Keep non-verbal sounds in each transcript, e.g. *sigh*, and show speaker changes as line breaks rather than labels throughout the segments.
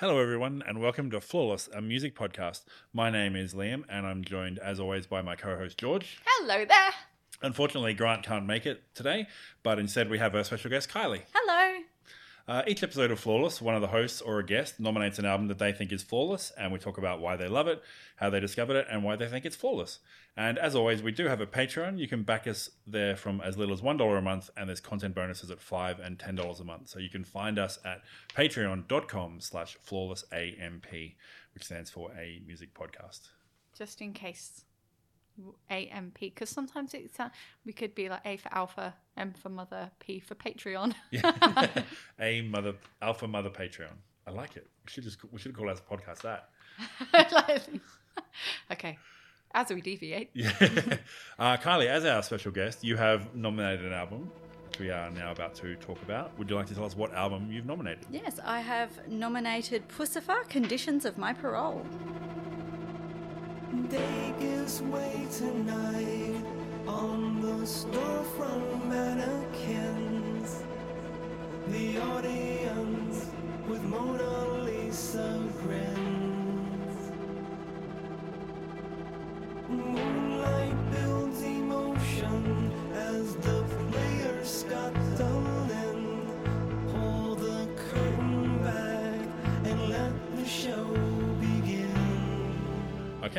Hello, everyone, and welcome to Flawless, a music podcast. My name is Liam, and I'm joined, as always, by my co host, George.
Hello there.
Unfortunately, Grant can't make it today, but instead we have our special guest, Kylie.
Hello.
Uh, each episode of Flawless, one of the hosts or a guest nominates an album that they think is flawless, and we talk about why they love it, how they discovered it, and why they think it's flawless. And as always, we do have a Patreon. You can back us there from as little as $1 a month, and there's content bonuses at 5 and $10 a month. So you can find us at patreon.com slash flawlessamp, which stands for A Music Podcast.
Just in case. AMP, because sometimes it's uh, we could be like A for Alpha, M for Mother, P for Patreon. *laughs*
Yeah. *laughs* a mother alpha mother Patreon. I like it. We should just we should call our podcast that. *laughs*
okay, as we deviate.
Yeah. uh, Kylie, as our special guest, you have nominated an album, which we are now about to talk about. Would you like to tell us what album you've nominated?
Yes, I have nominated Puscifer Conditions of My Parole.
Day gives way to night on the storefront mannequins. The audience with Mona Lisa grins. Moonlight builds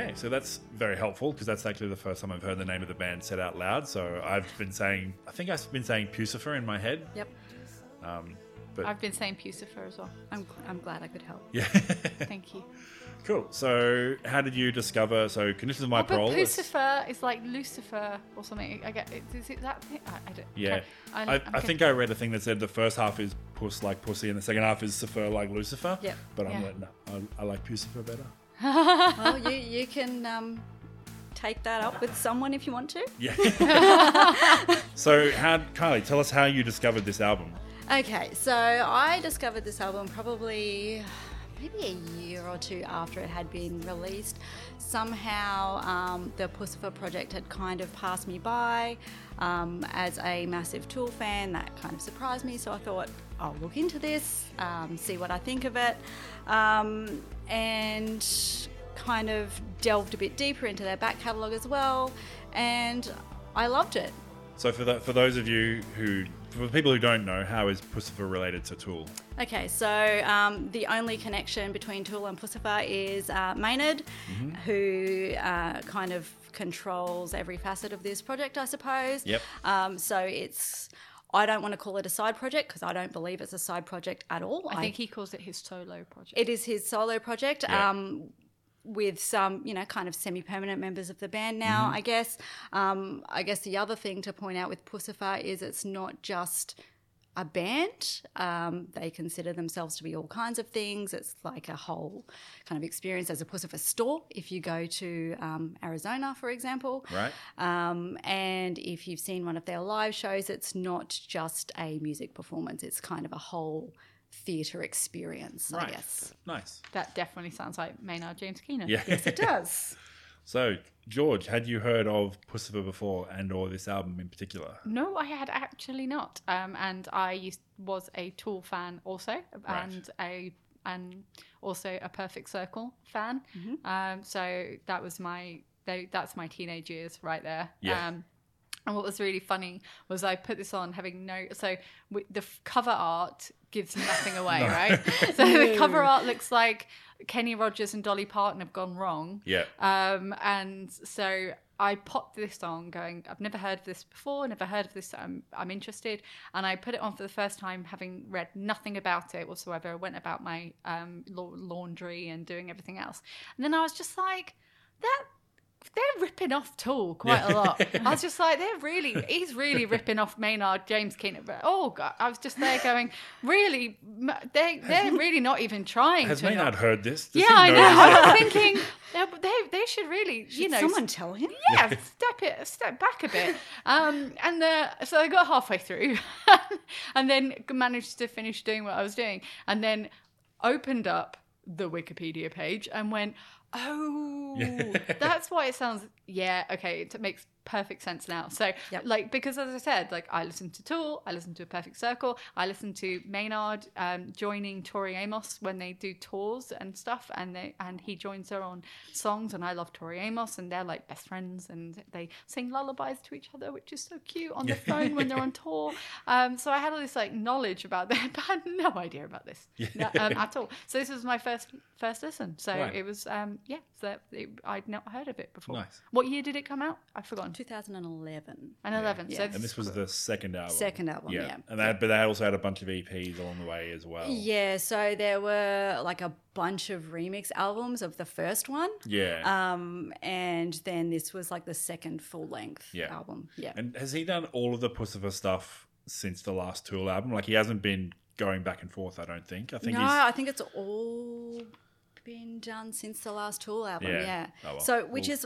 Okay, so that's very helpful because that's actually the first time I've heard the name of the band said out loud. So I've been saying, I think I've been saying Pucifer in my head.
Yep,
Um, but
I've been saying Pucifer as well.
I'm, I'm glad I could help.
yeah, *laughs*
Thank you.
cool. So how did you discover? So conditions of my
Oh, but
parole. is-
Pucifer is like Lucifer or something. I get. Is it that thing? I, I don't.
Yeah,
okay.
I,
I'm
I, think I read a thing that said the first half is puss like pussy and the second half is Cifer like Lucifer.
Yep.
But I'm
Yeah.
like, no, I, I like Pucifer better.
Well, you, you can um, take that up with someone if you want to.
Yeah. *laughs* so, how, Kylie, tell us how you discovered this album.
Okay, so I discovered this album probably maybe a year or two after it had been released. Somehow, um, the Pucifer project had kind of passed me by. Um, as a massive Tool fan, that kind of surprised me. So I thought, I'll look into this, um, see what I think of it, um, and kind of delved a bit deeper into their back catalogue as well. And I loved it.
So, for, the, for those of you who, for people who don't know, how is Pucifer related to Tool?
Okay, so um, the only connection between Tool and Pucifer is uh, Maynard, who uh, kind of controls every facet of this project, I suppose.
Yep.
Um, so it's, I don't want to call it a side project because I don't believe it's a side project at all.
I think he calls it his solo project.
it is his solo project.
Yeah.
Um, with some, you know, kind of semi-permanent members of the band now,
Mm-hmm.
I guess. Um, I guess the other thing to point out with Pucifer is it's not just a band. Um, they consider themselves to be all kinds of things. It's like a whole kind of experience. There's a Pucifer store if you go to um, Arizona, for example.
Right?
Um, and if you've seen one of their live shows, it's not just a music performance. It's kind of a whole theatre experience, I
Right.
guess.
Nice.
that definitely sounds like Maynard James Keenan.
Yeah.
Yes, it does. *laughs*
So, George, had you heard of Pucifer before and or this album in particular?
No, I had actually not. Um, and I used was a Tool fan also,
Right.
and a and also a Perfect Circle fan.
Mm-hmm.
Um, so that was my they, that's my teenage years right there.
Yeah.
Um, and what was really funny was I put this on having no so w- the f- cover art gives nothing *laughs* away, right? *laughs* So the cover art looks like Kenny Rogers and Dolly Parton have gone wrong.
Yeah.
Um, and so I popped this on, going, I've never heard of this before, never heard of this. I'm, I'm interested, and I put it on for the first time, having read nothing about it whatsoever. I went about my um, la- laundry and doing everything else, and then I was just like, that. They're ripping off Tool quite a lot. I was just like, they're really, he's really ripping off Maynard James Keenan. But oh god, I was just there going, really, they they're really not even trying
Has
to. not-
Maynard heard this? Does
yeah, I know. I was thinking they, they, they should really, you
Should
know,
someone tell him?
yeah, step it, step back a bit. Um, and the, so I got halfway through, *laughs* and then managed to finish doing what I was doing, and then opened up the Wikipedia page and went, "Oh, *laughs* that's why it sounds." Yeah, okay, it makes perfect sense now. So,
Yep.
like, because as I said, like, I listened to Tool, I listened to A Perfect Circle, I listened to Maynard um, joining Tori Amos when they do tours and stuff, and they and he joins her on songs, and I love Tori Amos, and they're like best friends, and they sing lullabies to each other, which is so cute on the phone when they're on *laughs* tour. Um, so I had all this like knowledge about them, *laughs* but I had no idea about this um, at all. So this was my first first listen. So
Right.
it was um, yeah, so it, I'd not heard of it before.
Nice.
What year did it come out? I've forgotten.
2011.
And 11. So
Yeah.
And this was the second album.
Second album, yeah.
And they, but they also had a bunch of EPs along the way as well.
Yeah, so there were like a bunch of remix albums of the first one.
Yeah.
Um, and then this was like the second full length
Yeah.
album. Yeah.
and has he done all of the Puscifer stuff since the last Tool album? Like he hasn't been going back and forth. I don't think. I think
no,
he's.
I think it's all been done since the last Tool album.
Yeah.
Yeah.
Oh, well.
So, which
Well-
is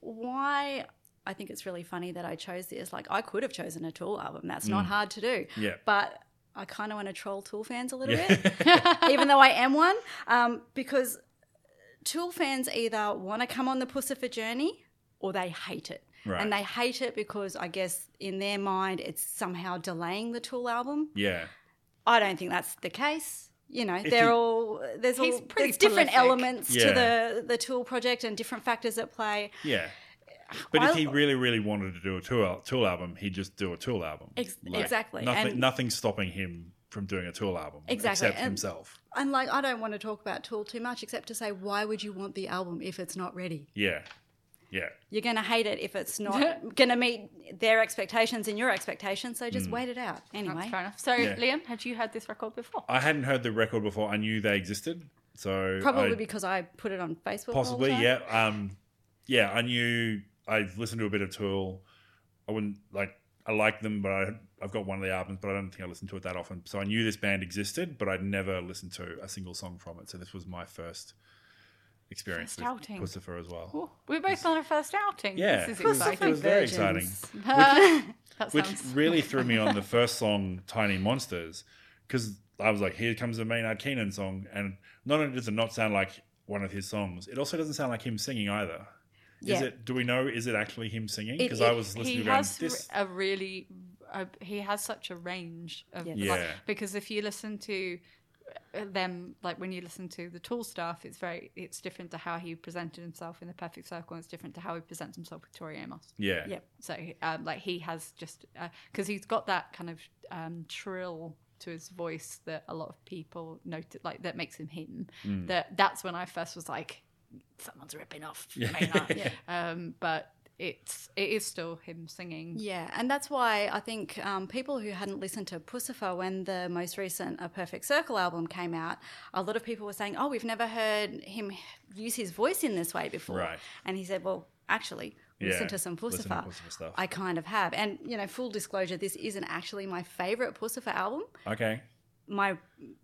why I think it's really funny that I chose this. Like, I could have chosen a Tool album. That's not hard to do.
Mm. Yeah.
But I kind of want to troll Tool fans a little
Yeah.
bit, *laughs* even though I am one, um, because Tool fans either want to come on the Puscifer journey or they hate it.
Right.
And they hate it because I guess in their mind it's somehow delaying the Tool album.
yeah.
I don't think that's the case. You know,
If
they're
you-
all there's all
pretty
there's different
prolific.
elements
Yeah.
to the the Tool project and different factors at play.
Yeah. But if he really, really wanted to do a Tool, tool album, he'd just do a Tool album.
Ex- exactly.
Nothing,
And-
nothing's stopping him from doing a Tool album.
Exactly.
Except
And-
himself.
And like, I don't want to talk about Tool too much, except to say, why would you want the album if it's not ready?
Yeah. Yeah.
You're going to hate it if it's not *laughs* going to meet their expectations and your expectations. So just wait it out. Anyway,
That's fair enough. So,
Yeah.
Liam, had you heard this record before?
I hadn't heard the record before. I knew they existed. So
probably
I,
because I put it on Facebook. all the
possibly,
time.
yeah. Um, yeah, I knew I've listened to a bit of Tool. I wouldn't like I like them, but I, I've got one of the albums, but I don't think I listened to it that often. So I knew this band existed, but I'd never listened to a single song from it. So this was my first experience
First
with
outing.
Puscifer as well.
Oh, we're both on our first outing.
Yeah.
This is exciting.
It was very exciting. *laughs* Which
sounds *laughs*
really threw me on the first song, Tiny Monsters, because I was like, here comes the Maynard Keenan song. And not only does it not sound like one of his songs, it also doesn't sound like him singing either. Is
Yeah.
it? Do we know? Is it actually him singing? Because I was listening
he
to going,
has
this.
a really uh, he has such a range of
Yes.
like,
Yeah.
because if you listen to uh, them like when you listen to the tool stuff it's very it's different to how he presented himself in the perfect circle and it's different to how he presents himself with tori amos
Yeah.
yeah
so um, like he has just because he's got that kind of um, trill to his voice that a lot of people noted like that makes him him
Mm.
that that's when i first was like someone's ripping off Maynard. *laughs* um, but it's it is still him singing
Yeah, and that's why I think um, people who hadn't listened to Puscifer when the most recent A Perfect Circle album came out, a lot of people were saying, "Oh, we've never heard him use his voice in this way before."
Right.
And he said, "Well, actually, listen to some
listen to
Puscifer.
Puscifer stuff.
I kind of have." And you know, full disclosure, this isn't actually my favorite Puscifer album.
Okay.
My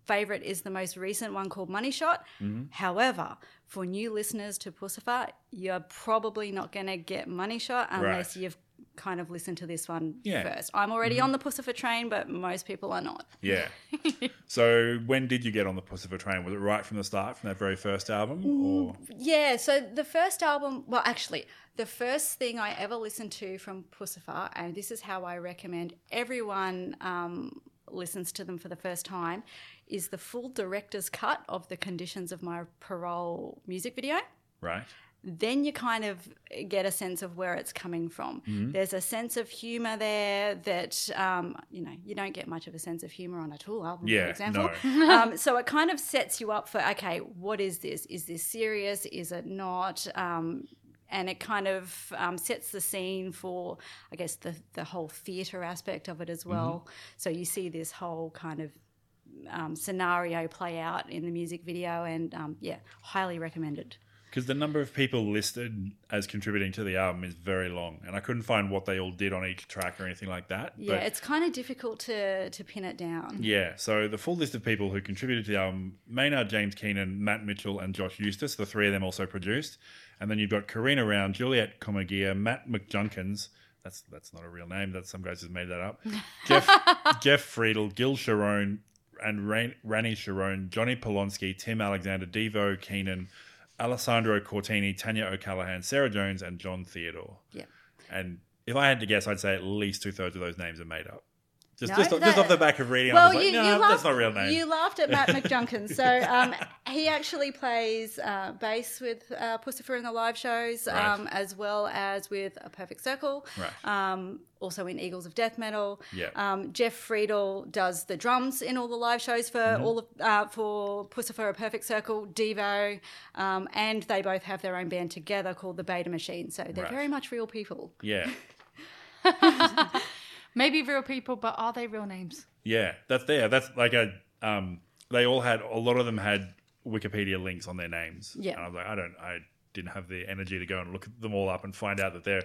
favorite is the most recent one called Money Shot.
Mm-hmm.
However, for new listeners to Puscifer, you're probably not going to get Money Shot unless
Right.
you've kind of listened to this one
Yeah. Mm-hmm.
first. I'm already on the Puscifer train, but most people are not.
Yeah. *laughs* so when did you get on the Puscifer train? Was it right from the start, from that very first album?
Mm.
Or
Yeah, so the first album, well, actually, the first thing I ever listened to from Puscifer, and this is how I recommend everyone um, listens to them for the first time, is the full director's cut of the Conditions of My Parole music video.
right?
then you kind of get a sense of where it's coming from.
Mm-hmm.
There's a sense of humor there that um, you know you don't get much of a sense of humor on a Tool album,
Yeah,
for example.
no. *laughs*
um, *laughs* so it kind of sets you up for okay, what is this? Is this serious? Is it not? Um, and it kind of um, sets the scene for, I guess, the the whole theatre aspect of it as well.
Mm-hmm.
So you see this whole kind of um, scenario play out in the music video, and um, yeah, highly recommended.
Because the number of people listed as contributing to the album is very long, and I couldn't find what they all did on each track or anything like that.
Yeah,
but
it's kind of difficult to to pin it down.
yeah, so the full list of people who contributed to the album: Maynard James Keenan, Matt Mitchell, and Josh Eustis. The three of them also produced, and then you've got Karina Round, Juliette Commagere, Matt McJunkins. That's that's not a real name. That some guys just made that up. *laughs* Jeff Jeff Friedel, Gil Sharone, and Ran- Rani Sharone, Johnny Polonsky, Tim Alexander, Devo Keenan, Alessandro Cortini, Tanya O'Callaghan, Sarah Jones, and John Theodore.
Yeah.
And if I had to guess, I'd say at least two thirds of those names are made up. Just
No,
just, just off the back of reading, I
Well,
was like,
you,
no,
you
that's
laughed,
not real name.
You laughed at Matt *laughs* McJunkins. So um, he actually plays uh, bass with uh, Puscifer in the live shows,
Right.
um, as well as with A Perfect Circle.
Right.
Um, also in Eagles of Death Metal.
Yeah.
Um, Jeff Friedel does the drums in all the live shows for
Mm-hmm.
all of uh, for Puscifer, A Perfect Circle, Devo, um, and they both have their own band together called the Beta Machine. So they're
Right.
very much real people.
yeah, *laughs* *laughs*
Maybe real people, but are they real names?
yeah, that's there. That's like a. Um, they all had a lot of them had Wikipedia links on their names.
Yeah.
and I was like, I don't, I didn't have the energy to go and look them all up and find out that they're.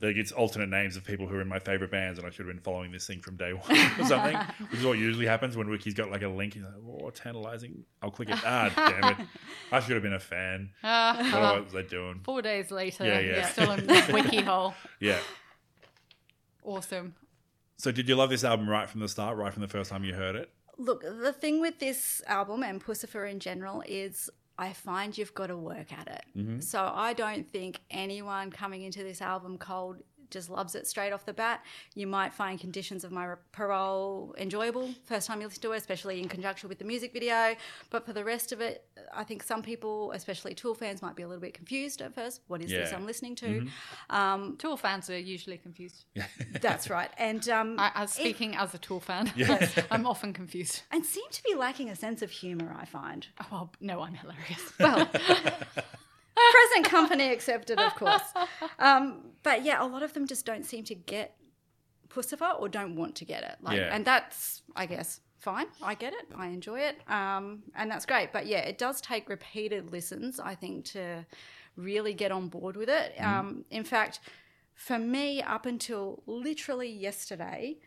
Like it's alternate names of people who are in my favorite bands, and I should have been following this thing from day one or *laughs* something. which is what usually happens when Wiki's got like a link. He's like, "Oh, tantalizing!" I'll click it. Ah, damn it! I should have been a fan.
Uh, *laughs*
What was I doing?
four days later,
Yeah, yeah.
still in *laughs* the wiki hole.
Yeah.
Awesome.
So, did you love this album right from the start, right from the first time you heard it?
Look, the thing with this album and Puscifer in general is I find you've got to work at it. Mm-hmm. So I don't think anyone coming into this album cold just loves it straight off the bat. You might find Conditions of My Parole enjoyable first time you listen to it, especially in conjunction with the music video. But for the rest of it, I think some people, especially Tool fans, might be a little bit confused at first. What is this I'm listening to? Um,
Tool fans are usually confused. *laughs*
that's right. And um,
I, as speaking as a Tool fan, *laughs* I'm often confused.
and seem to be lacking a sense of humor, I find.
Oh, well, no, I'm hilarious.
Well, *laughs* present company accepted, of course. Um, but yeah, a lot of them just don't seem to get Puscifer or don't want to get it. Like,
Yeah.
And that's, I guess, fine. I get it. I enjoy it. Um, and that's great. But yeah, it does take repeated listens, I think, to really get on board with it. Um, in fact, for me, up until literally yesterday,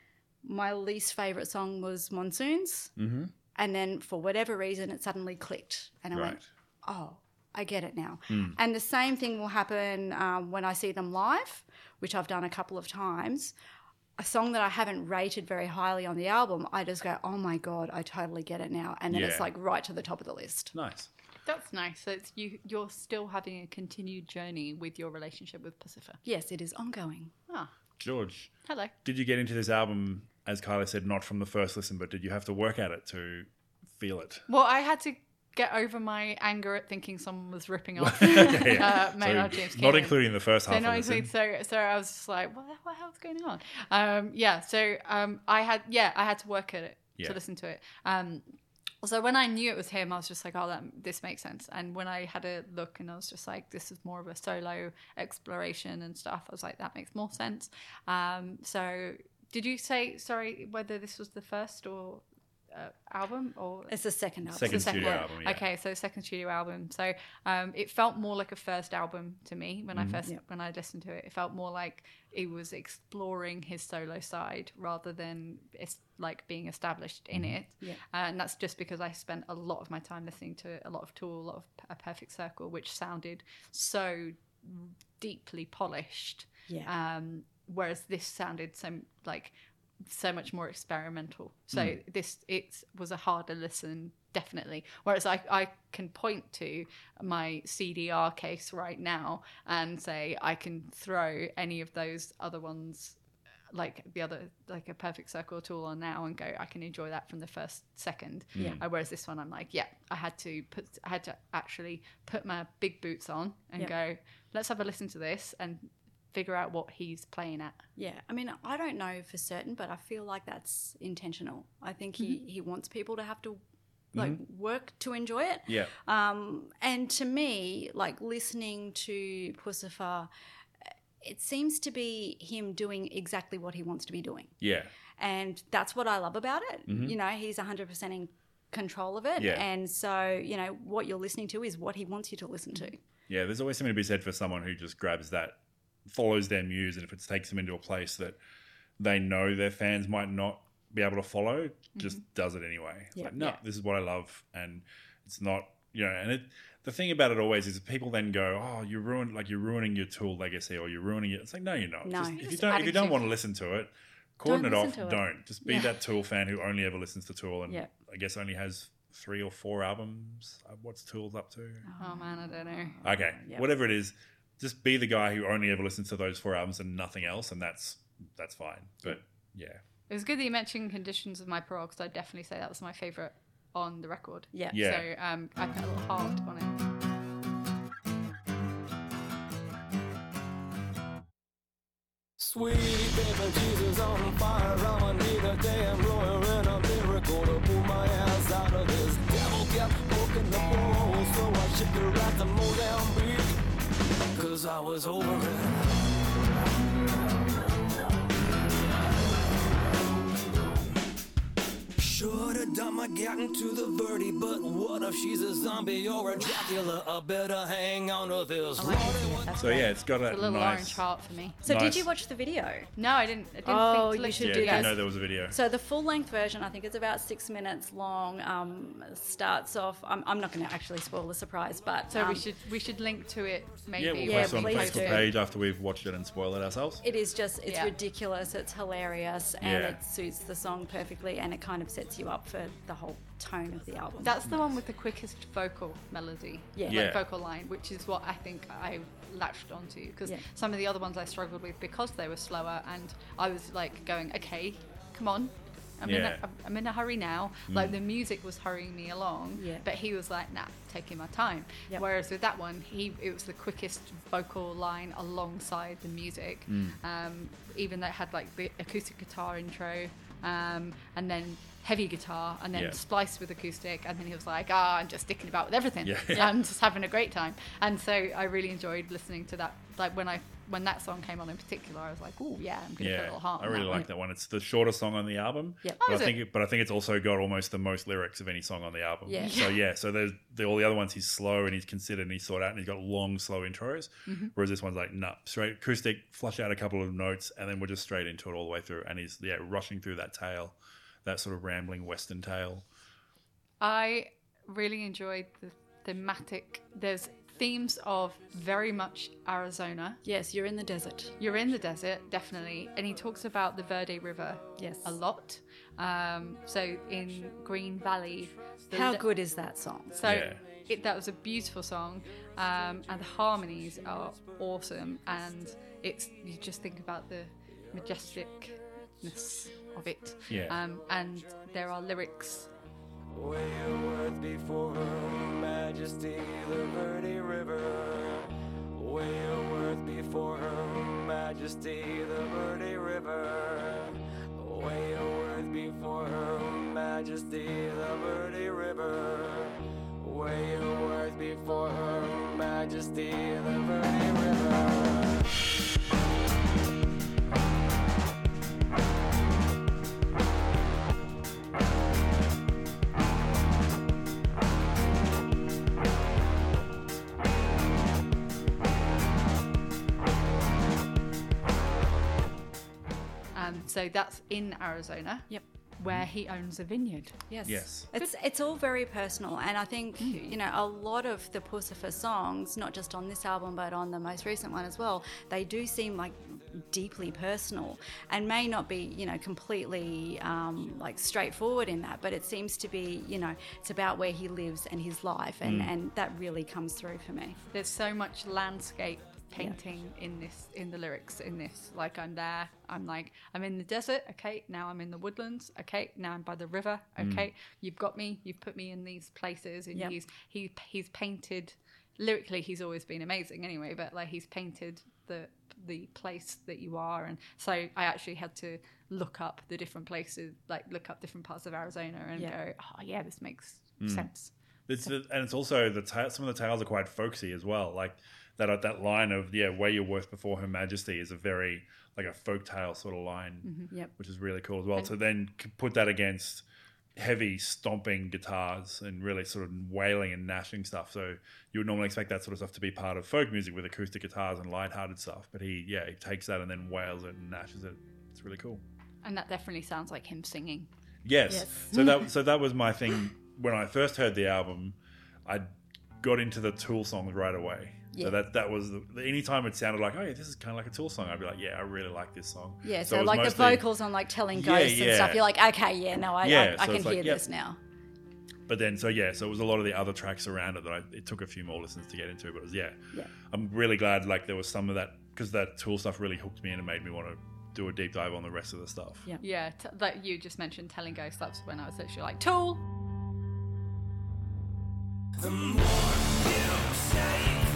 my least favorite song was Monsoons. Mm-hmm. And then for whatever reason, it suddenly clicked. And I went, oh, I get it now.
Hmm.
And the same thing will happen um, when I see them live, which I've done a couple of times. A song that I haven't rated very highly on the album, I just go, oh my God, I totally get it now. And then it's like right to the top of the list.
Nice.
That's nice. So it's you. You're still having a continued journey with your relationship with Puscifer.
Yes, it is ongoing.
Ah,
George,
hello.
did you get into this album, as Kylie said, not from the first listen, but did you have to work at it to feel it?
Well, I had to get over my anger at thinking someone was ripping *laughs* off *laughs*
Yeah.
uh, Maynard
So
James
not including the first half
So,
of
no,
the listen.
so so I was just like, what the, what the hell's going on? Um, yeah, so um, I had yeah, I had to work at it
Yeah.
to listen to it. Um, so when I knew it was him, I was just like, oh, that, this makes sense. And when I had a look and I was just like, this is more of a solo exploration and stuff, I was like, that makes more sense. Um, so did you say sorry whether this was the first or uh, album or
It's the second album.
Second
second
studio
one.
album, yeah.
Okay, so second studio album. So um, it felt more like a first album to me when
Mm-hmm.
I first
Yep.
when I listened to it. It felt more like it was exploring his solo side rather than it's like being established in
Mm-hmm.
it.
Yeah.
and that's just because I spent a lot of my time listening to a lot of Tool, a lot of A Perfect Circle, which sounded so deeply polished.
Yeah.
Um, whereas this sounded so like so much more experimental. So
Hmm.
this it was a harder listen, definitely. Whereas I I can point to my CDR case right now and say I can throw any of those other ones like the other like a perfect circle tool on now and go i can enjoy that from the first second
Yeah.
uh, whereas this one i'm like yeah i had to put i had to actually put my big boots on and
Yeah.
go let's have a listen to this and figure out what he's playing at
Yeah, I mean, I don't know for certain, but I feel like that's intentional. I think he, mm-hmm. he wants people to have to like mm-hmm. work to enjoy it.
Yeah.
Um, and to me, like listening to Puscifer, it seems to be him doing exactly what he wants to be doing.
Yeah.
And that's what I love about it. Mm-hmm. You know, he's 100% in control of it.
Yeah.
And so, you know, what you're listening to is what he wants you to listen to.
Yeah, there's always something to be said for someone who just grabs that, follows their muse, and if it takes them into a place that they know their fans might not be able to follow, just does it anyway.
Yeah.
like, no,
Yeah.
this is what I love, and it's not, you know, and it. The thing about it always is people then go, "Oh, you're ruined like you're ruining your tool legacy, or you're ruining it." It's like, no, you're not.
No.
Just, if you don't, if you don't want to listen to it, cordon it off.
listen to it.
Don't just be
Yeah.
that Tool fan who only ever listens to Tool, and
Yeah.
I guess only has three or four albums. Uh, What's Tool's up to?
oh man i don't know
Okay,
Yeah.
whatever it is, just be the guy who only ever listens to those four albums and nothing else, and that's that's fine. But yeah,
It was good that you mentioned Conditions of My Parole because I'd definitely say that was my favourite on the record.
Yeah.
Yeah.
So um, I put a little heart on it.
Sweet baby Jesus on fire, I'ma need a damn lawyer and a miracle to pull my ass out of this. Devil kept poking the ball, so I shipped her out to Mozambique. Cause I was over it. Should've done my getting to the birdie, but what if she's a zombie or a Dracula? I better hang on to this.
I like it.
So yeah, it's got a
It's a little
nice.
orange heart for me.
So
Nice.
did you watch the video?
No, I didn't. I didn't
Oh,
think to
you should
Yeah,
do
I didn't know there was a video.
So the full length version, I think it's about six minutes long. Um, starts off. I'm, I'm not going to actually spoil the surprise, but
So
um,
we should we should link to it maybe.
yeah, we'll
Yeah,
post it on the Facebook
do.
page after we've watched it and spoil it ourselves.
It is just it's
Yeah.
ridiculous. It's hilarious, and
Yeah.
it suits the song perfectly, and it kind of sets you up for the whole tone of the album.
That's the one with the quickest vocal melody,
Yeah.
like vocal line, which is what I think I latched onto because
Yeah.
some of the other ones I struggled with because they were slower, and I was like going, okay, come on. I'm, in a, I'm in a hurry now. Like the music was hurrying me along,
Yeah.
but he was like, nah, taking my time.
Yep.
Whereas with that one, he it was the quickest vocal line alongside the music. Um, even though it had like the acoustic guitar intro, um, and then heavy guitar, and then
Yeah.
spliced with acoustic, and then he was like, "Ah, I'm just sticking about with everything.
Yeah. *laughs*
I'm just having a great time." And so I really enjoyed listening to that. Like when I when that song came on in particular, I was like, "Oh yeah, I'm gonna put a little heart."
I really
that
like
one.
that one. It's the shortest song on the album.
Yep.
But
Oh,
I
it?
think, it, but I think it's also got almost the most lyrics of any song on the album.
Yeah.
So yeah, so there's the, all the other ones he's slow and he's considered and he's thought out and he's got long slow intros.
Mm-hmm.
Whereas this one's like nah, straight acoustic, flush out a couple of notes and then we're just straight into it all the way through. And he's yeah rushing through that tail, that sort of rambling western tale.
I really enjoyed the thematic. There's themes of very much Arizona.
yes, you're in the desert.
You're in the desert, definitely, and he talks about the Verde River
Yes.
a lot. Um, so in Green Valley, the
How
le-
good is that song?
So
Yeah.
it, that was a beautiful song, um, and the harmonies are awesome. And it's you just think about the majesticness of it.
Yeah.
Um, and there are lyrics.
Way before her majesty, the Verde River. Way before her majesty, the Verde River. Way before her majesty, the Verde River. Way before her majesty, the Verde River.
So that's in Arizona.
Yep.
Where he owns a vineyard.
Yes.
Yes.
It's it's all very personal, and I think you know a lot of the Puscifer songs, not just on this album but on the most recent one as well, they do seem like deeply personal, and may not be you know completely um, like straightforward in that, but it seems to be you know it's about where he lives and his life, and and that really comes through for me.
There's so much landscape painting in this in the lyrics in this like i'm there i'm like i'm in the desert okay now i'm in the woodlands okay now i'm by the river mm. okay you've got me you've put me in these places and
Yep.
he's he he's painted lyrically he's always been amazing anyway but like he's painted the the place that you are and so i actually had to look up the different places like look up different parts of arizona and
Yeah.
go oh yeah this makes mm. sense
It's the, and it's also the ta- some of the tales are quite folksy as well. Like that uh, that line of yeah, where your worth before Her Majesty is a very like a folk tale sort of line, mm-hmm.
Yep.
which is really cool as well. to then put that against heavy stomping guitars and really sort of wailing and gnashing stuff. So you would normally expect that sort of stuff to be part of folk music with acoustic guitars and light-hearted stuff. But he yeah he takes that and then wails it and gnashes it. It's really cool.
and that definitely sounds like him singing
Yes.
Yes.
So that so that was my thing when I first heard the album. I got into the Tool songs right away.
Yeah.
So that that was the, anytime it sounded like oh yeah this is kind of like a Tool song I'd be like yeah I really like this song.
Yeah,
it
so,
was
like the vocals on like telling Ghosts
Yeah,
ghosts and stuff, you're like, okay, yeah, no, I,
Yeah,
I, I
so
can
it's like,
hear
yep.
this now.
But then, so yeah, so it was a lot of the other tracks around it that I, it took a few more listens to get into. But it was yeah,
Yeah.
I'm really glad like there was some of that because that tool stuff really hooked me in and made me want to do a deep dive on the rest of the stuff.
Yeah.
Yeah, t- that you just mentioned telling ghosts. That's when I was literally like, Tool. Were you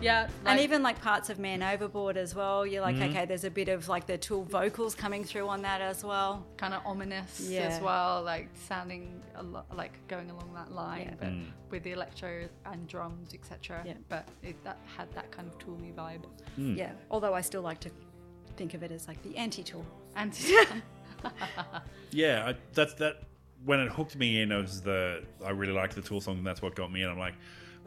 yeah, Yeah,
and even like parts of Man Overboard as well. You're like,
Mm-hmm.
okay, there's a bit of like the Tool vocals coming through on that as well.
kind of ominous
Yeah.
as well, like sounding a lot like going along that line,
Yeah.
but
Mm.
with the electro and drums, etc.
Yeah.
But it, that had that kind of tooly vibe.
Hmm.
Yeah. Although I still like to think of it as like the anti-Tool.
And *laughs* *laughs*
yeah. I, that's that. When it hooked me in, it was the I really liked the Tool song, and that's what got me in. I'm like,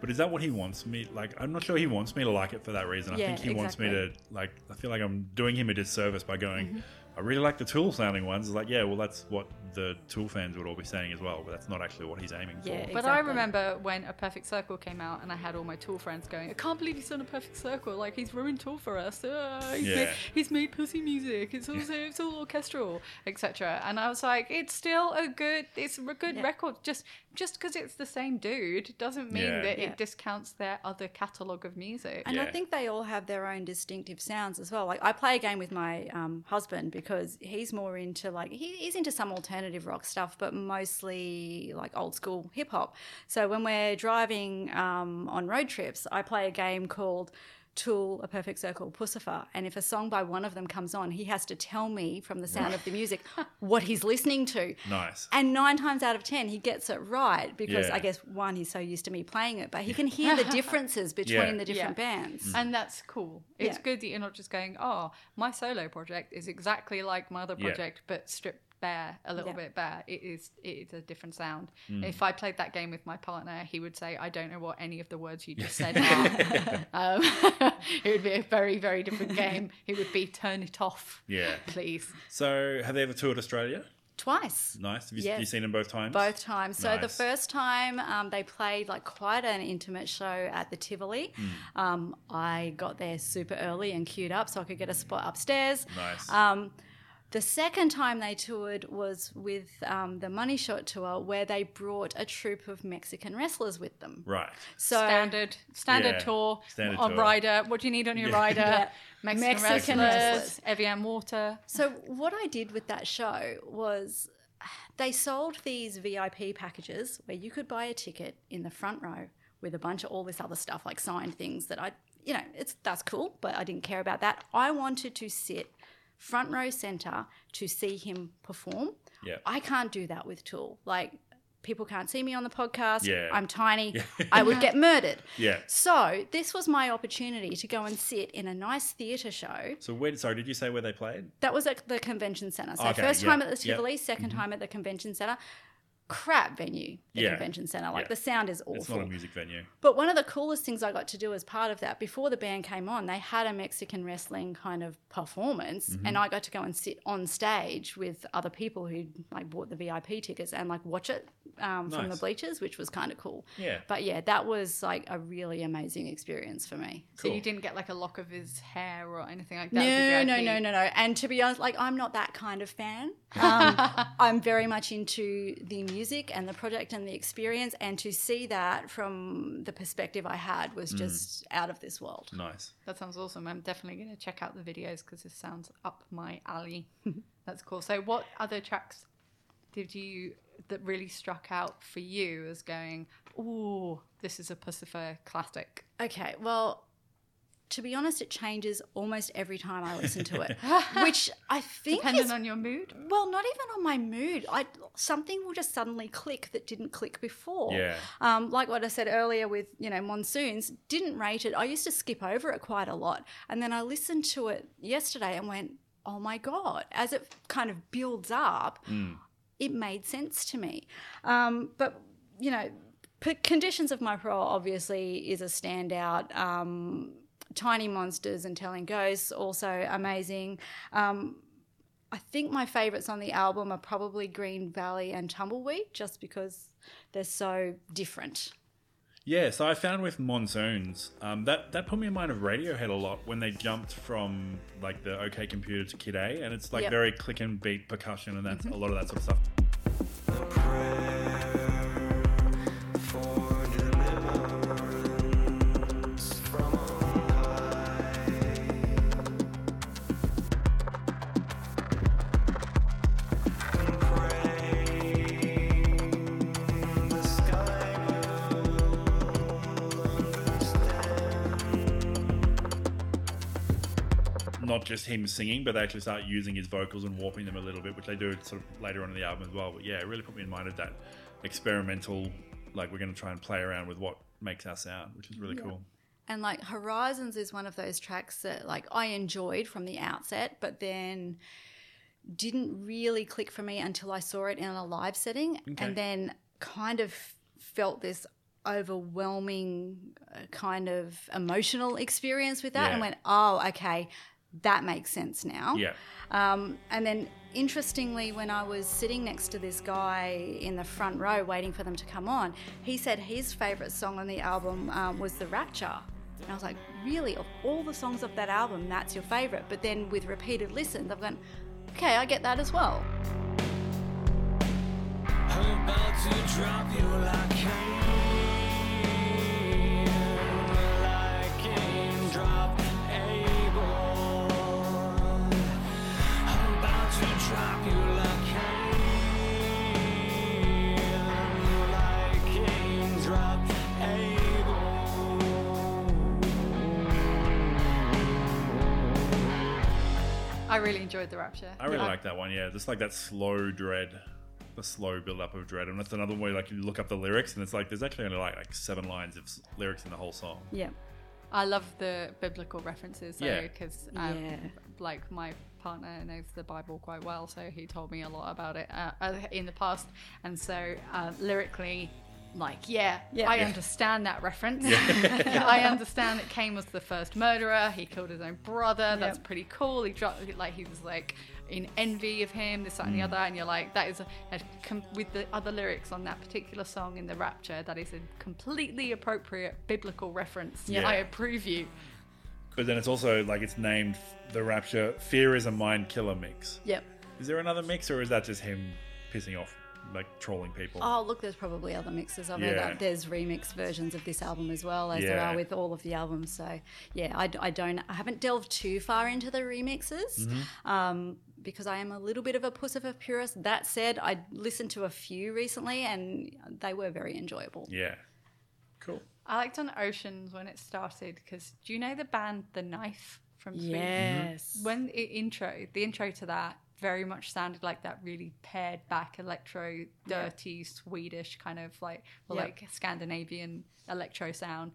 but is that what he wants me? Like, I'm not sure he wants me to like it for that reason.
Yeah, I
think he wants me to like. I feel like I'm doing him a disservice by going.
Mm-hmm.
I really like the Tool sounding ones. It's like, yeah, well, that's what the Tool fans would all be saying as well, but that's not actually what he's aiming
Yeah,
for.
But I remember when A Perfect Circle came out, and I had all my Tool friends going, "I can't believe he's done A Perfect Circle! Like he's ruined Tool for us. Uh, he's,
Yeah.
made, he's made pussy music. It's also it's all orchestral, etc." And I was like, "It's still a good, it's a good
Yeah.
record. Just just because it's the same dude doesn't mean
Yeah.
that
Yeah.
it discounts their other catalog of music."
And I think they all have their own distinctive sounds as well. Like I play a game with my um, husband because he's more into like he, he's into some alternative rock stuff, but mostly like old school hip hop. So when we're driving um, on road trips, I play a game called. Tool, A Perfect Circle, Puscifer. And if a song by one of them comes on, he has to tell me from the sound of the music *laughs* what he's listening to.
Nice.
And nine times out of ten, he gets it right because
Yeah.
I guess one, he's so used to me playing it, but he can hear the *laughs* differences between
Yeah.
the different
Yeah.
bands. Mm.
and that's cool. It's
Yeah.
good that you're not just going, "Oh, my solo project is exactly like my other
Yeah.
project, but stripped bare a little
Yeah.
bit bare." It is. It is a different sound.
Mm.
If I played that game with my partner, he would say, "I don't know what any of the words you just said *laughs* are." *laughs* um, *laughs* it would be a very, very different game. It would be "Turn it off,
Yeah.
please."
So, have they ever toured Australia?
Twice.
Nice. Have you,
Yes.
you seen them both times?
Both times. So the first time um, they played like quite an intimate show at the Tivoli.
Hmm.
Um, I got there super early and queued up so I could get a spot upstairs.
Nice.
Um, the second time they toured was with um, the Money Shot tour, where they brought a troupe of Mexican wrestlers with them.
right.
So
Standard, standard
Yeah,
tour
standard
on
tour.
rider. What do you need on your
Yeah.
rider? *laughs*
Yeah.
Mexican,
Mexican
wrestlers,
wrestlers.
Evian water.
So what I did with that show was they sold these VIP packages where you could buy a ticket in the front row with a bunch of all this other stuff like signed things that I you know, it's that's cool, but I didn't care about that. I wanted to sit front row center to see him perform.
Yeah.
I can't do that with Tool. Like people can't see me on the podcast.
Yeah.
I'm tiny. I would get murdered. *laughs*
Yeah.
So this was my opportunity to go and sit in a nice theatre show
So, where, sorry, did you say where they played?
that was at the convention center. So
Okay,
first
yeah,
time at the
yeah. Mm-hmm.
2nd time at the convention center. Crap venue, the
Yeah.
convention center. Like
Yeah.
the sound is awful.
It's not a music venue.
But one of the coolest things I got to do as part of that, before the band came on, they had a Mexican wrestling kind of performance,
Mm-hmm.
and I got to go and sit on stage with other people who like bought the VIP tickets and like watch it um, from the bleachers, which was kind of cool.
Yeah.
But yeah, that was like a really amazing experience for me.
So you didn't get like a lock of his hair or anything like that?
No, no, no, no, no. And to be honest, like I'm not that kind of fan. *laughs* Um, I'm very much into the music and the project and the experience, and to see that from the perspective I had was mm. just out of this world.
Nice.
That sounds awesome. I'm definitely going to check out the videos because this sounds up my alley. *laughs* That's cool. So, what other tracks did you that really struck out for you as going, oh, this is a Puscifer classic"?
Okay, well, to be honest, it changes almost every time I listen to it, *laughs* which I think
Depending
is
on your mood.
well, not even on my mood. I something will just suddenly click that didn't click before.
Yeah.
Um, like what I said earlier with you know monsoons, didn't rate it. I used to skip over it quite a lot, and then I listened to it yesterday and went, "Oh my god!" As it kind of builds up, it made sense to me. Um, but you know, p- conditions of my parole obviously is a standout. Um, Tiny monsters and telling ghosts also amazing. Um, I think my favorites on the album are probably Green Valley and Tumbleweed, just because they're so different.
Yeah, so I found with Monsoons, um, that, that put me in mind of Radiohead a lot when they jumped from like the OK Computer to Kid A, and it's like
Yep.
very click and beat percussion, and that's
Mm-hmm.
a lot of that sort of stuff. Just him singing, but they actually start using his vocals and warping them a little bit, which they do sort of later on in the album as well. But yeah, it really put me in mind of that experimental, like we're going to try and play around with what makes our sound, which is really cool.
And like Horizons is one of those tracks that like I enjoyed from the outset, but then didn't really click for me until I saw it in a live setting
Okay.
and then kind of felt this overwhelming uh, kind of emotional experience with that
Yeah.
and went, "Oh, okay, that makes sense now."
Yeah.
Um, and then, interestingly, when I was sitting next to this guy in the front row waiting for them to come on, he said his favourite song on the album um, was The Rapture. And I was like, really? Of all the songs of that album, that's your favourite? But then with repeated listens, I've gone, okay, I get that as well.
I'm about to drop you like
I really enjoyed the Rapture.
I really like that one. Yeah, just like that slow dread, the slow build up of dread, and that's another way like you look up the lyrics, and it's like there's actually only like like seven lines of lyrics in the whole song.
Yeah.
I love the biblical references though,
Yeah.
because um,
Yeah.
like my partner knows the Bible quite well, so he told me a lot about it uh, uh, in the past, and so uh, lyrically. Like yeah,
Yeah.
I
Yeah.
understand that reference. *laughs* I understand that Cain was the first murderer. He killed his own brother. That's
Yep.
pretty cool. He dropped like he was like in envy of him, this that,
Mm.
and the other, and you're like that is a, a com- with the other lyrics on that particular song in the Rapture. That is a completely appropriate biblical reference.
Yeah.
I approve you.
But then it's also like it's named the Rapture. Fear is a mind killer mix.
Yep.
Is there another mix, or is that just him pissing off, like trolling people?
Oh, look, there's probably other mixes it.
Yeah.
Uh, There's remix versions of this album as well, as there are with all of the albums. So, yeah, I, I don't, I haven't delved too far into the remixes
Mm-hmm.
um, because I am a little bit of a Puscifer purist. That said, I listened to a few recently and they were very enjoyable.
Yeah. Cool.
I liked on Oceans when it started because do you know the band The Knife from Sweden?
Yes. Mm-hmm.
When it intro, the intro to that very much sounded like that really pared back electro, dirty Swedish kind of like, or
Yep.
like Scandinavian electro sound.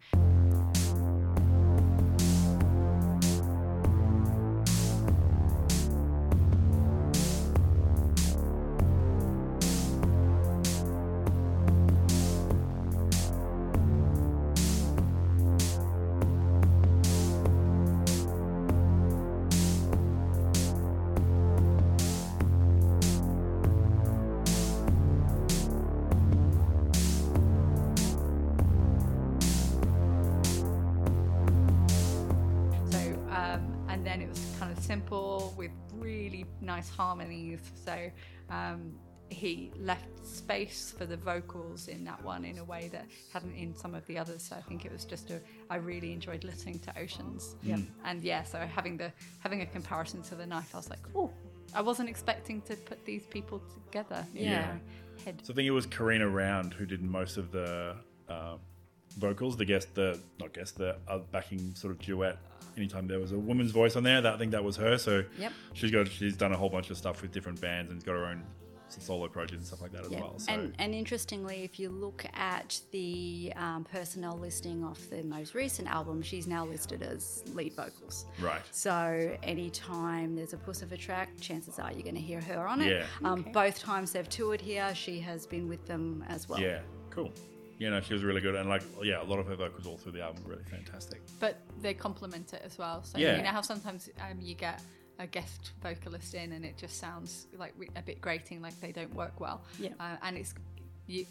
Nice harmonies. So, um, he left space for the vocals in that one in a way that hadn't in some of the others. So I think it was just a. I really enjoyed listening to Oceans.
Yep.
And yeah, so having the having a comparison to the knife, I was like, oh, I wasn't expecting to put these people together. in
Yeah.
my Head.
So I think it was Karina Round who did most of the uh, vocals, the guest, the not guest, the uh, backing sort of duet. Anytime there was a woman's voice on there, that I think that was her. So
Yep.
she's got she's done a whole bunch of stuff with different bands and got her own solo projects and stuff like that as
Yeah.
well. So
And, and interestingly, if you look at the um, personnel listing of the most recent album, she's now listed as lead vocals.
right,
So anytime there's a Puscifer track, chances are you're going to hear her on it.
Yeah.
Um,
Okay.
Both times they've toured here, she has been with them as well.
yeah, cool. Yeah, no, she was really good, and like, yeah, a lot of her vocals all through the album were really fantastic.
but they complement it as well. So
Yeah.
you know how sometimes um, you get a guest vocalist in, and it just sounds like a bit grating, like they don't work well.
Yeah.
Uh, and it's you.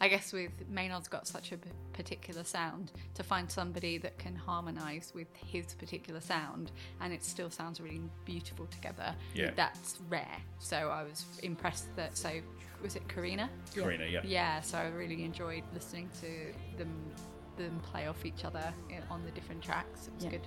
I guess with Maynard's got such a particular sound to find somebody that can harmonise with his particular sound and it still sounds really beautiful together.
Yeah.
That's rare. So I was impressed that so was it Karina?
Karina, yeah.
Yeah, so I really enjoyed listening to them them play off each other eh, on the different tracks. It was
Yeah.
good.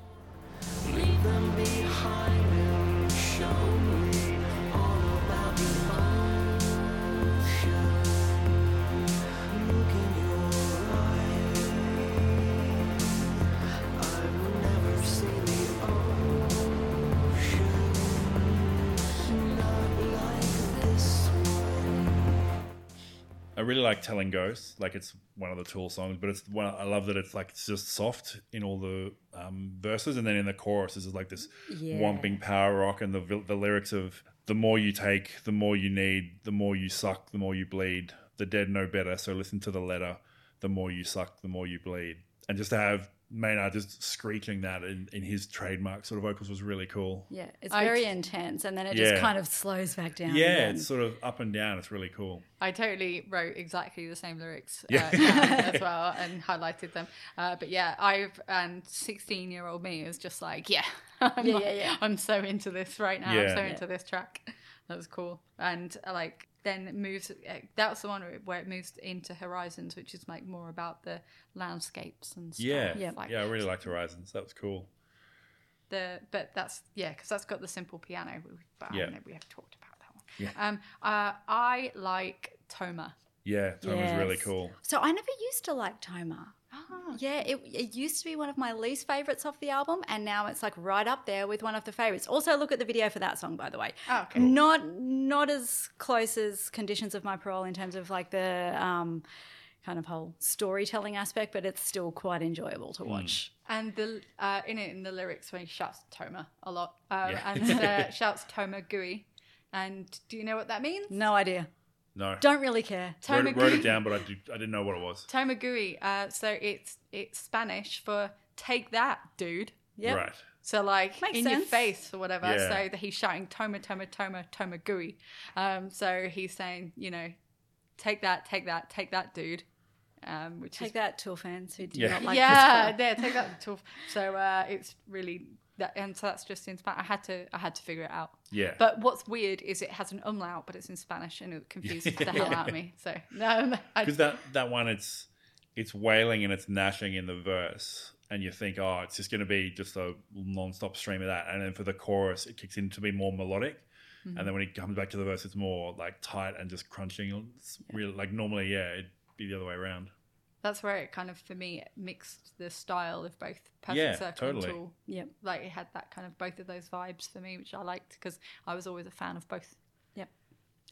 Really like telling ghosts. Like it's one of the Tool songs, but it's one I love that it's like it's just soft in all the um, verses, and then in the chorus is like this
Yeah.
whomping power rock, and the the lyrics of the more you take, the more you need, the more you suck, the more you bleed. The dead know better, so listen to the letter. The more you suck, the more you bleed. And just to have Maynard just screeching that in, in his trademark sort of vocals was really cool.
Yeah, it's
I-
very intense, and then it
Yeah.
just kind of slows back down.
Yeah,
again.
it's sort of up and down. It's really cool.
I totally wrote exactly the same lyrics
Yeah.
uh, as *laughs* well and highlighted them. Uh, but yeah, I've and 16 year old me is just like, yeah, *laughs* I'm,
Yeah,
like-
yeah, yeah.
I'm so into this right now.
Yeah.
I'm so
Yeah.
into this track. That was cool. And uh, like then it moves. Uh, that's the one where it moves into Horizons, which is like more about the landscapes and stuff.
Yeah,
Yeah.
yeah, I really liked Horizons. That was cool.
the but that's yeah because that's got the simple piano but
Yeah.
I know we have talked about that one
Yeah.
um uh i like toma
Yeah, Tom was really cool.
So I never used to like Toma.
Ah,
Yeah, it, it used to be one of my least favorites off the album, and now it's like right up there with one of the favorites. Also, look at the video for that song, by the way.
Oh, okay.
Not not as close as Conditions of My Parole in terms of like the um, kind of whole storytelling aspect, but it's still quite enjoyable to watch.
and the uh in it in the lyrics when he shouts toma a lot um,
Yeah.
and *laughs* uh, shouts toma güey and do you know what that means
No idea.
No,
Don't really care.
wrote, it- wrote it down, but I, did, I didn't know what it was.
Tomagui. uh so it's it's spanish for take that dude
Yeah.
Right.
So like
Makes
in your face or whatever.
Yeah.
So that he's shouting Toma Toma Toma Toma Güey. Um, so he's saying, you know, take that, take that, take that, dude. Um, which
Take
is
that, Tool fans who do
Yeah.
not like
yeah,
this
there, take that. Tough. So uh, it's really that, and so that's just in Spanish. I had to, I had to figure it out.
Yeah.
But what's weird is it has an umlaut, but it's in Spanish, and it confuses the hell out of me. So no,
because that that one it's it's wailing and it's gnashing in the verse and you think oh it's just going to be just a non-stop stream of that and then for the chorus it kicks in to be more melodic
Mm-hmm.
and then when it comes back to the verse it's more like tight and just crunching it's really like normally yeah it'd be the other way around
that's where it kind of for me it mixed the style of both Perfect
Yeah,
Circle
totally.
and Tool.
Yep.
like it had that kind of both of those vibes for me, which I liked because I was always a fan of both.
Yep.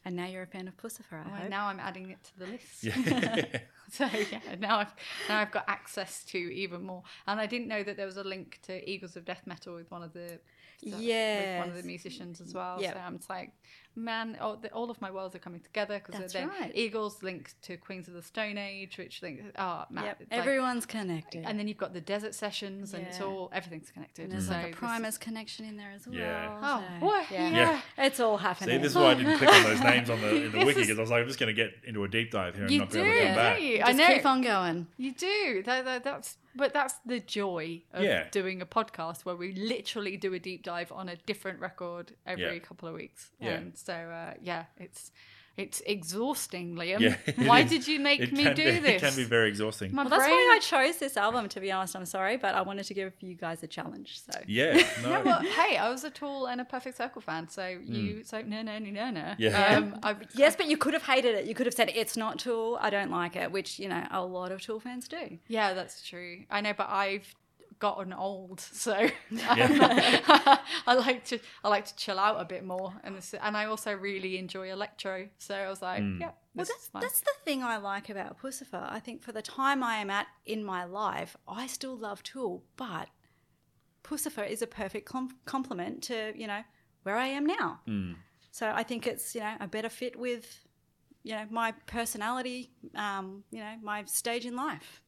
And now you're a fan of Puscifer, I oh,
Well,
hope.
now I'm adding it to the list.
yeah *laughs* *laughs*
so yeah, now I've now I've got access to even more. And I didn't know that there was a link to Eagles of Death Metal with one of the with one of the musicians as well.
Yep.
So I'm just like, man, all, the, all of my worlds are coming together because
That's
then
right.
Eagles linked to Queens of the Stone Age, which links. Oh ah, man,
Yep.
it's like-
Everyone's connected.
and then you've got the desert sessions, and it's all everything's connected.
And there's
so
like a
this
Primus connection in there as well.
Yeah.
Oh,
so,
what?
Yeah.
Yeah.
It's all happening.
see this is why i didn't click on those names on the *laughs* in the wiki because i was like i'm just going to get into a deep dive here and
You
not
do,
be able to come back
you?
Just
I know.
keep on going.
You do. That, that, that's but that's the joy of
Yeah.
doing a podcast where we literally do a deep dive on a different record every
Yeah.
couple of weeks.
Yeah.
And so uh, yeah, it's it's exhausting, Liam.
yeah *laughs* it
Why
is.
did you make
It
me do
be,
this?
it can be very exhausting
My
Well, that's why I chose this album, to be honest. I'm sorry, but I wanted to give you guys a challenge. So
yeah *laughs* no
Yeah, well, hey, I was a Tool and a Perfect Circle fan, so you so no no no no no.
Hmm. Yeah.
Um, I,
Yes, but you could have hated it. You could have said it's not Tool. I don't like it, which you know a lot of Tool fans do.
Yeah, that's true. I know, but I've gotten old, so *laughs*
Yeah. *laughs*
I like to I like to chill out a bit more, and this, and I also really enjoy electro. So I was like, yeah,
Well, that's that's the thing I like about Puscifer. I think for the time I am at in my life, I still love Tool, but Puscifer is a perfect com- complement to you know where I am now. So I think it's you know a better fit with you know my personality, um, you know my stage in life.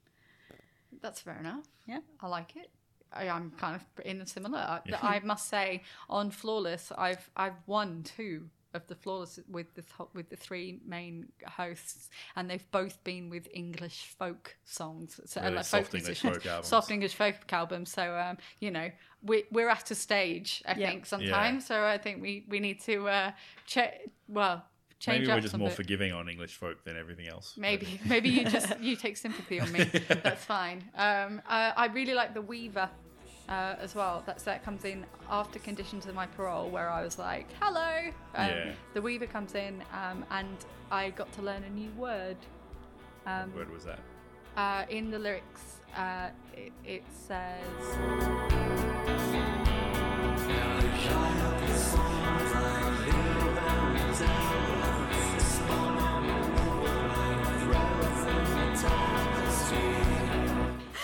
That's fair enough.
Yeah.
I like it. I, I'm kind of in a similar. I, I must say, on Flawless, I've I've won two of the Flawless with the th- with the three main hosts, and they've both been with English folk songs, so
Really
like
soft English
musicians.
folk albums.
soft English folk albums. So um, you know, we we're at a stage, I
Yeah.
think, sometimes. So I think we we need to uh, check. Well, change
Maybe
up
we're just more
bit.
forgiving on English folk than everything else.
Maybe, maybe you just *laughs* you take sympathy on me. That's fine. Um, uh, I really like the Weaver uh, as well. That's that comes in after conditions of my parole, where I was like, "Hello." Um,
Yeah.
The Weaver comes in, um, and I got to learn a new word. Um,
What word was that?
uh, in the lyrics, uh, it, it says.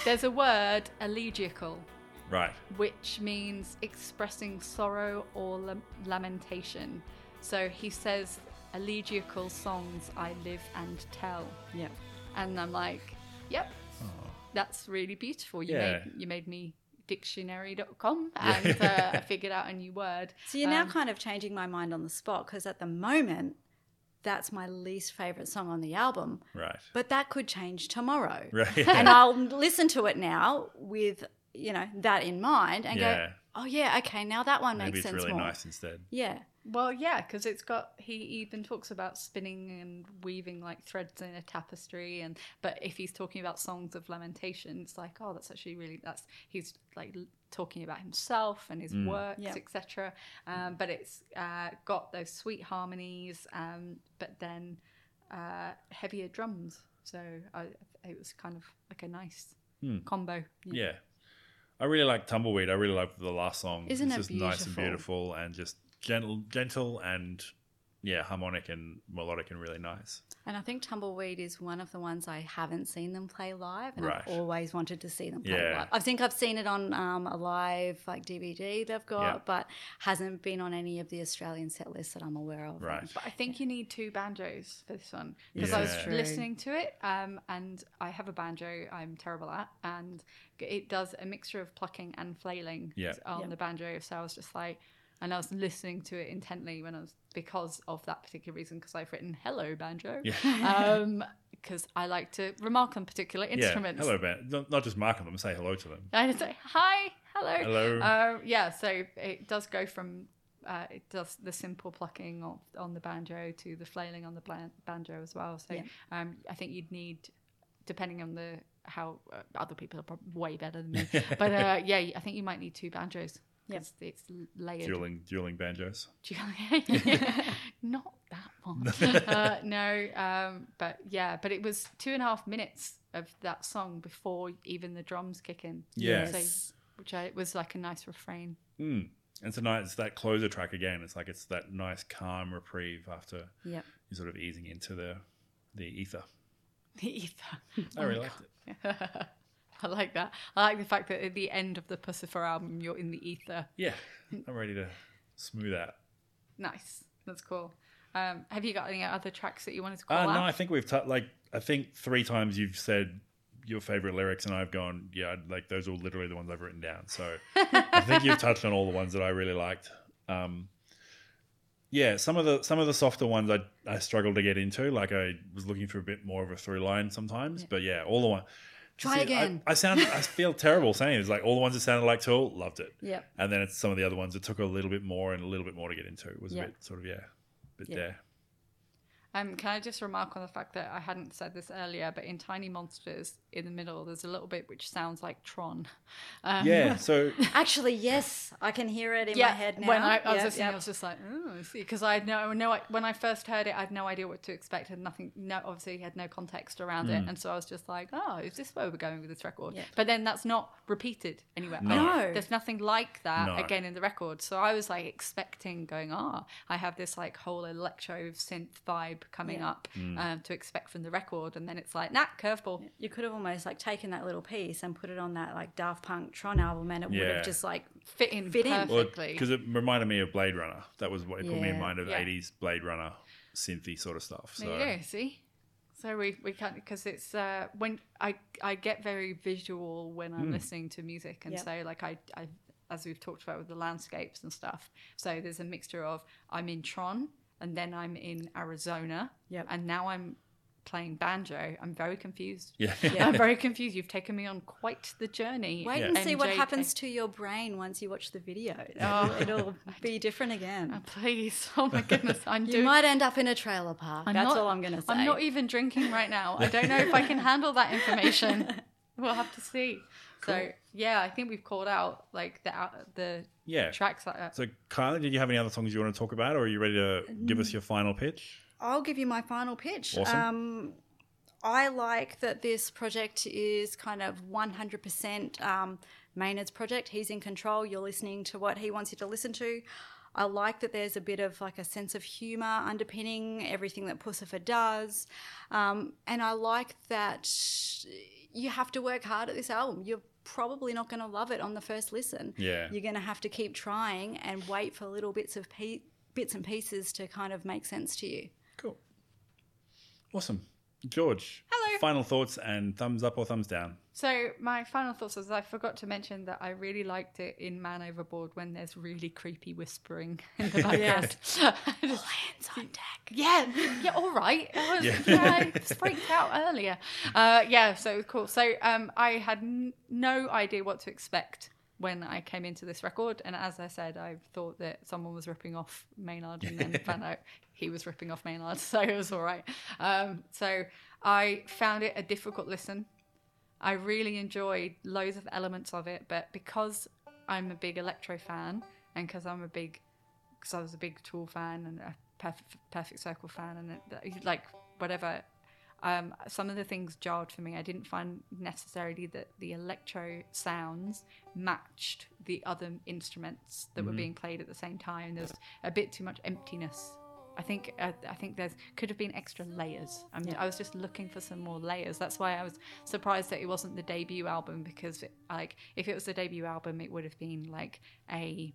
There's a word, elegiacal,
Right.
which means expressing sorrow or lam- lamentation. So he says, elegiacal songs I live and tell.
Yep.
And I'm like, yep, that's really beautiful. You,
Yeah.
made, you made me dictionary.com *laughs* and uh, I figured out a new word.
So you're now
Um,
kind of changing my mind on the spot because at the moment, that's my least favorite song on the album.
Right.
But that could change tomorrow. *laughs*
Right. *laughs*
And I'll listen to it now with, you know, that in mind and
Yeah.
go, oh, yeah, okay, now that one
Maybe
makes
it's
sense
really
more.
nice instead.
Yeah.
Well, yeah, because it's got. He even talks about spinning and weaving like threads in a tapestry, and but if he's talking about songs of lamentation, it's like, oh, that's actually really that's he's like talking about himself and his works,
Yeah.
etc. Um, but it's uh, got those sweet harmonies, um, but then uh, heavier drums. So I, it was kind of like a nice combo.
Yeah. I really like Tumbleweed. I really like the last song.
Isn't
it's
it
just nice and
beautiful?
beautiful and just gentle gentle and yeah, harmonic and melodic and really nice.
And I think Tumbleweed is one of the ones I haven't seen them play live, and
Right.
I've always wanted to see them play
Yeah.
live. I think I've seen it on um, a live like DVD they've got,
Yeah.
but hasn't been on any of the Australian set lists that I'm aware of.
Right.
But I think you need two banjos for this one because I was
True.
listening to it, um, and I have a banjo I'm terrible at, and it does a mixture of plucking and flailing
Yeah.
on
Yeah.
the banjo. So I was just like, and I was listening to it intently when I was because of that particular reason because I've written "Hello Banjo," um, because I like to remark on particular instruments.
Yeah. Hello, banjo, Not, not just mark on them, say hello to them.
And it's like, hi, hello.
Hello.
Uh, yeah, so it does go from, uh, it does the simple plucking of, on the banjo to the flailing on the blan- banjo as well. So
Yeah.
um, I think you'd need, depending on the how uh, other people are prob- way better than me, but uh, *laughs* yeah, I think you might need two banjos.
Yep.
It's, it's layered.
Dueling dueling banjos. *laughs* *laughs*
Not that one. *laughs* uh, no, um, but yeah, but it was two and a half minutes of that song before even the drums kick in.
Yeah.
So,
Yes.
which I, was like a nice refrain.
Mm. And so a nice, it's that closer track again. It's like it's that nice, calm reprieve after
Yep.
you're sort of easing into the the ether.
The ether.
I really liked it. *laughs*
I like that. I like the fact that at the end of the Puscifer album, you're in the ether.
Yeah, I'm ready to smooth out.
Nice. That's cool. Um, have you got any other tracks that you wanted to call
Uh,
out?
no, I think we've t- like I think three times you've said your favorite lyrics, and I've gone, yeah, like those are literally the ones I've written down. So *laughs* I think you've touched on all the ones that I really liked. Um, yeah, some of the some of the softer ones I I struggled to get into. Like I was looking for a bit more of a through line sometimes, but yeah, all the one.
Try
See, I-
again.
I, sound I feel terrible saying it. It's like all the ones that sounded like Tool, loved it.
Yep.
And then it's some of the other ones that took a little bit more and a little bit more to get into. It was
Yeah.
a bit sort of yeah, bit
Yeah.
there.
Um, can I just remark on the fact that I hadn't said this earlier, but in Tiny Monsters, in the middle, there's a little bit which sounds like Tron. Um,
Yeah, *laughs* so
Actually, yes, I can hear it in
yeah,
my head now.
when I, I was
Yep,
listening,
yep.
I was just like, oh, see, because I had no, no, I- when I first heard it, I had no idea what to expect. Had nothing, no, obviously had no context around it, and so I was just like, oh, is this where we're going with this record?
Yeah.
But then that's not repeated anywhere.
No.
No.
there's nothing like that
No.
again in the record. So I was like expecting, going, ah, I have this like whole electro synth vibe coming
Yeah.
up um, to expect from the record, and then it's like, nah, curveball.
You could have almost like taken that little piece and put it on that like Daft Punk Tron album, and it would have just like
Fit in
Fit in.
perfectly.
because it reminded me of Blade Runner. That was what it put me in mind of
Yeah.
'80s Blade Runner synthy sort of stuff. So
there you. See, So we, we can't because it's uh, when I I get very visual when I'm listening to music, and
Yep.
so like I, I as we've talked about with the landscapes and stuff. So there's a mixture of I'm in Tron, and then I'm in Arizona,
Yep.
and now I'm playing banjo. I'm very confused.
Yeah.
I'm very confused. You've taken me on quite the journey.
Wait
Yeah.
and see what
MJK.
happens to your brain once you watch the video. *laughs*
Oh. *laughs*
It'll be different again.
Oh, please, oh my goodness, I'm *laughs*
You
doing.
might end up in a trailer park.
I'm
That's
not-
all I'm going to say.
I'm not even drinking right now. I don't know if I can handle that information. We'll have to see. So yeah, I think we've called out like the out the
Yeah.
tracks like that.
So, Kylie, did you have any other songs you want to talk about, or are you ready to give us your final pitch?
I'll give you my final pitch.
Awesome.
Um, I like that this project is kind of 100% um, Maynard's project. He's in control. You're listening to what he wants you to listen to. I like that there's a bit of like a sense of humour underpinning everything that Puscifer does. Um, and I like that you have to work hard at this album. You're probably not going to love it on the first listen.
Yeah.
You're going to have to keep trying and wait for little bits of pe- bits and pieces to kind of make sense to you.
Cool. Awesome. George.
Hello.
Final thoughts and thumbs up or thumbs down.
So my final thoughts is I forgot to mention that I really liked it in Man Overboard when there's really creepy whispering *laughs* in the background. *laughs* *laughs*
Hands on deck.
Yeah, yeah, all right. I was,
Yeah.
yeah. I freaked out earlier. Uh, yeah, so it was cool. So um, I had n- no idea what to expect when I came into this record, and as I said, I thought that someone was ripping off Maynard, and then found out he was ripping off Maynard, so it was all right. Um, so I found it a difficult listen. I really enjoyed loads of elements of it, but because I'm a big electro fan, and because I'm a big because I was a big Tool fan and a Perfect, Perfect Circle fan, and it, like whatever. Um, some of the things jarred for me. I didn't find necessarily that the electro sounds matched the other instruments that were being played at the same time. There's a bit too much emptiness. I think uh, I think there's could have been extra layers. I mean, I was just looking for some more layers. That's why I was surprised that it wasn't the debut album because, it, like, if it was the debut album, it would have been like a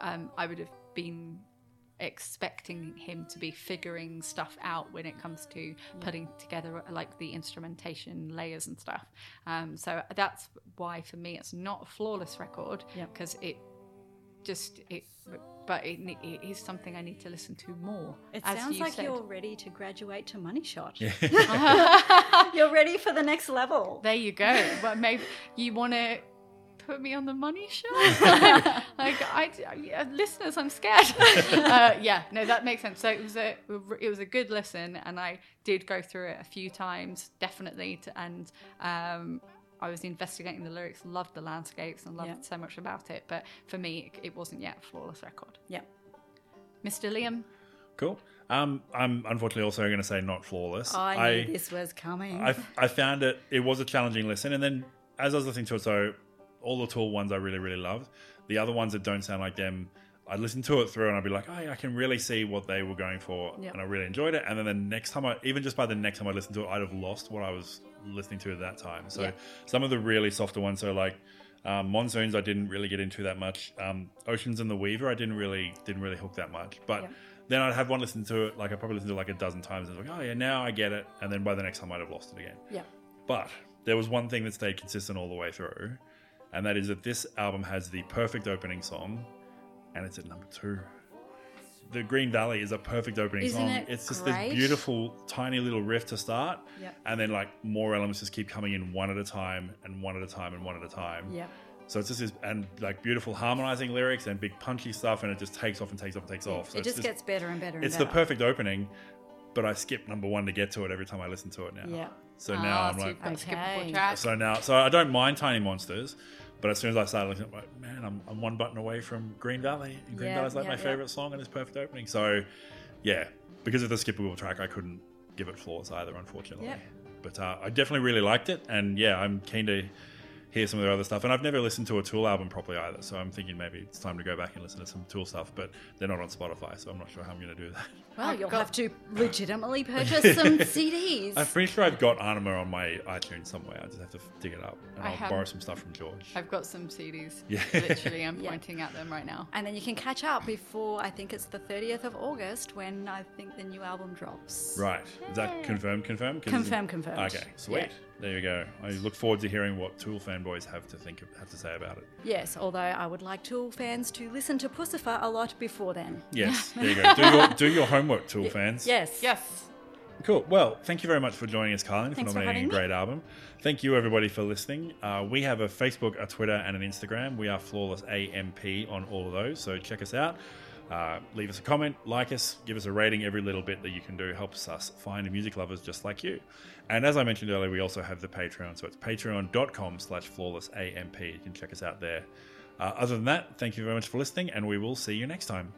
um, I would have been expecting him to be figuring stuff out when it comes to putting together like the instrumentation layers and stuff. Um, so that's why for me it's not a flawless record
Yep.
because it just it. But it, it is something I need to listen to more.
It
as
sounds
you
like
said.
you're ready to graduate to Money Shot. *laughs* you're ready for the next level.
There you go. but maybe you want to put me on the money Shot. *laughs* like I, yeah, listeners, I'm scared. *laughs* uh, yeah, no, that makes sense. So it was a it was a good listen, and I did go through it a few times, definitely. To, and um, I was investigating the lyrics, loved the landscapes, and loved
Yeah.
so much about it. But for me, it, it wasn't yet a flawless record.
Yeah.
Mr. Liam,
Cool. Um, I'm unfortunately also going to say not flawless.
I knew this was coming.
I, I found it, it was a challenging listen. And then as I was listening to it, so all the Tool ones I really, really loved. The other ones that don't sound like them, I'd listen to it through and I'd be like, oh, yeah, I can really see what they were going for.
Yep.
And I really enjoyed it. And then the next time I, even just by the next time I listened to it, I'd have lost what I was listening to at that time. So
Yeah.
some of the really softer ones, so like, um, monsoons, I didn't really get into that much. Um, Oceans and the Weaver, I didn't really didn't really hook that much. But
Yep.
then I'd have one listen to it, like I probably listened to it like a dozen times, and I was like, oh yeah, now I get it. And then by the next time, I'd have lost it again.
yeah.
But there was one thing that stayed consistent all the way through, and that is that this album has the perfect opening song, and it's at number two. The Green Valley is a perfect opening
Isn't
song.
it
it's just
great?
this beautiful, tiny little riff to start,
Yep.
and then like more elements just keep coming in one at a time, and one at a time, and one at a time.
Yeah.
So it's just this, and like beautiful harmonizing lyrics and big punchy stuff, and it just takes off and takes off and takes off. So
it
it's
just gets better and better and
it's the perfect opening, but I skip number one to get to it every time I listen to it now.
Yeah.
So now
Ah,
I'm
so
like,
you've got
Okay.
skippable tracks.
so now, so I don't mind Tiny Monsters, but as soon as I started looking, I'm like, man, I'm, I'm one button away from Green Valley. And Green
Yeah,
Valley's like
yeah,
my
yeah.
favorite song and it's perfect opening. So, yeah, because of the skippable track, I couldn't give it flaws either, unfortunately. But uh, I definitely really liked it, and yeah, I'm keen to hear some of their other stuff. And I've never listened to a Tool album properly either, so I'm thinking maybe it's time to go back and listen to some Tool stuff. But they're not on Spotify, so I'm not sure how I'm going to do that. *laughs*
Well, you'll have to legitimately purchase some *laughs* CDs.
I'm pretty sure I've got Ænima on my iTunes somewhere. I just have to dig it up, and
I
I'll
have-
borrow some stuff from George.
I've got some CDs.
Yeah.
Literally, I'm *laughs*
Yeah.
pointing at them right now.
and then you can catch up before I think it's the 30th of August when I think the new album drops.
Right. Is that confirmed? Confirmed? 'Cause-
Confirmed, confirmed.
Okay, sweet.
Yeah.
There you go. I look forward to hearing what Tool fanboys have to think of, have to say about it.
Yes, although I would like Tool fans to listen to Puscifer a lot before then.
Yes, *laughs* there you go. Do your do your homework, Tool fans.
Yes.
Yes.
Cool. Well, thank you very much for joining us, Carlin, for
Thanks for
nominating a
having me.
great album. Thank you, everybody, for listening. Uh, we have a Facebook, a Twitter, and an Instagram. We are Flawless AMP on all of those, so check us out. Uh, leave us a comment, like us, give us a rating. Every little bit that you can do helps us find music lovers just like you. And as I mentioned earlier, we also have the Patreon, so it's patreon.com slash flawlessamp. You can check us out there. Uh, other than that, thank you very much for listening, and we will see you next time.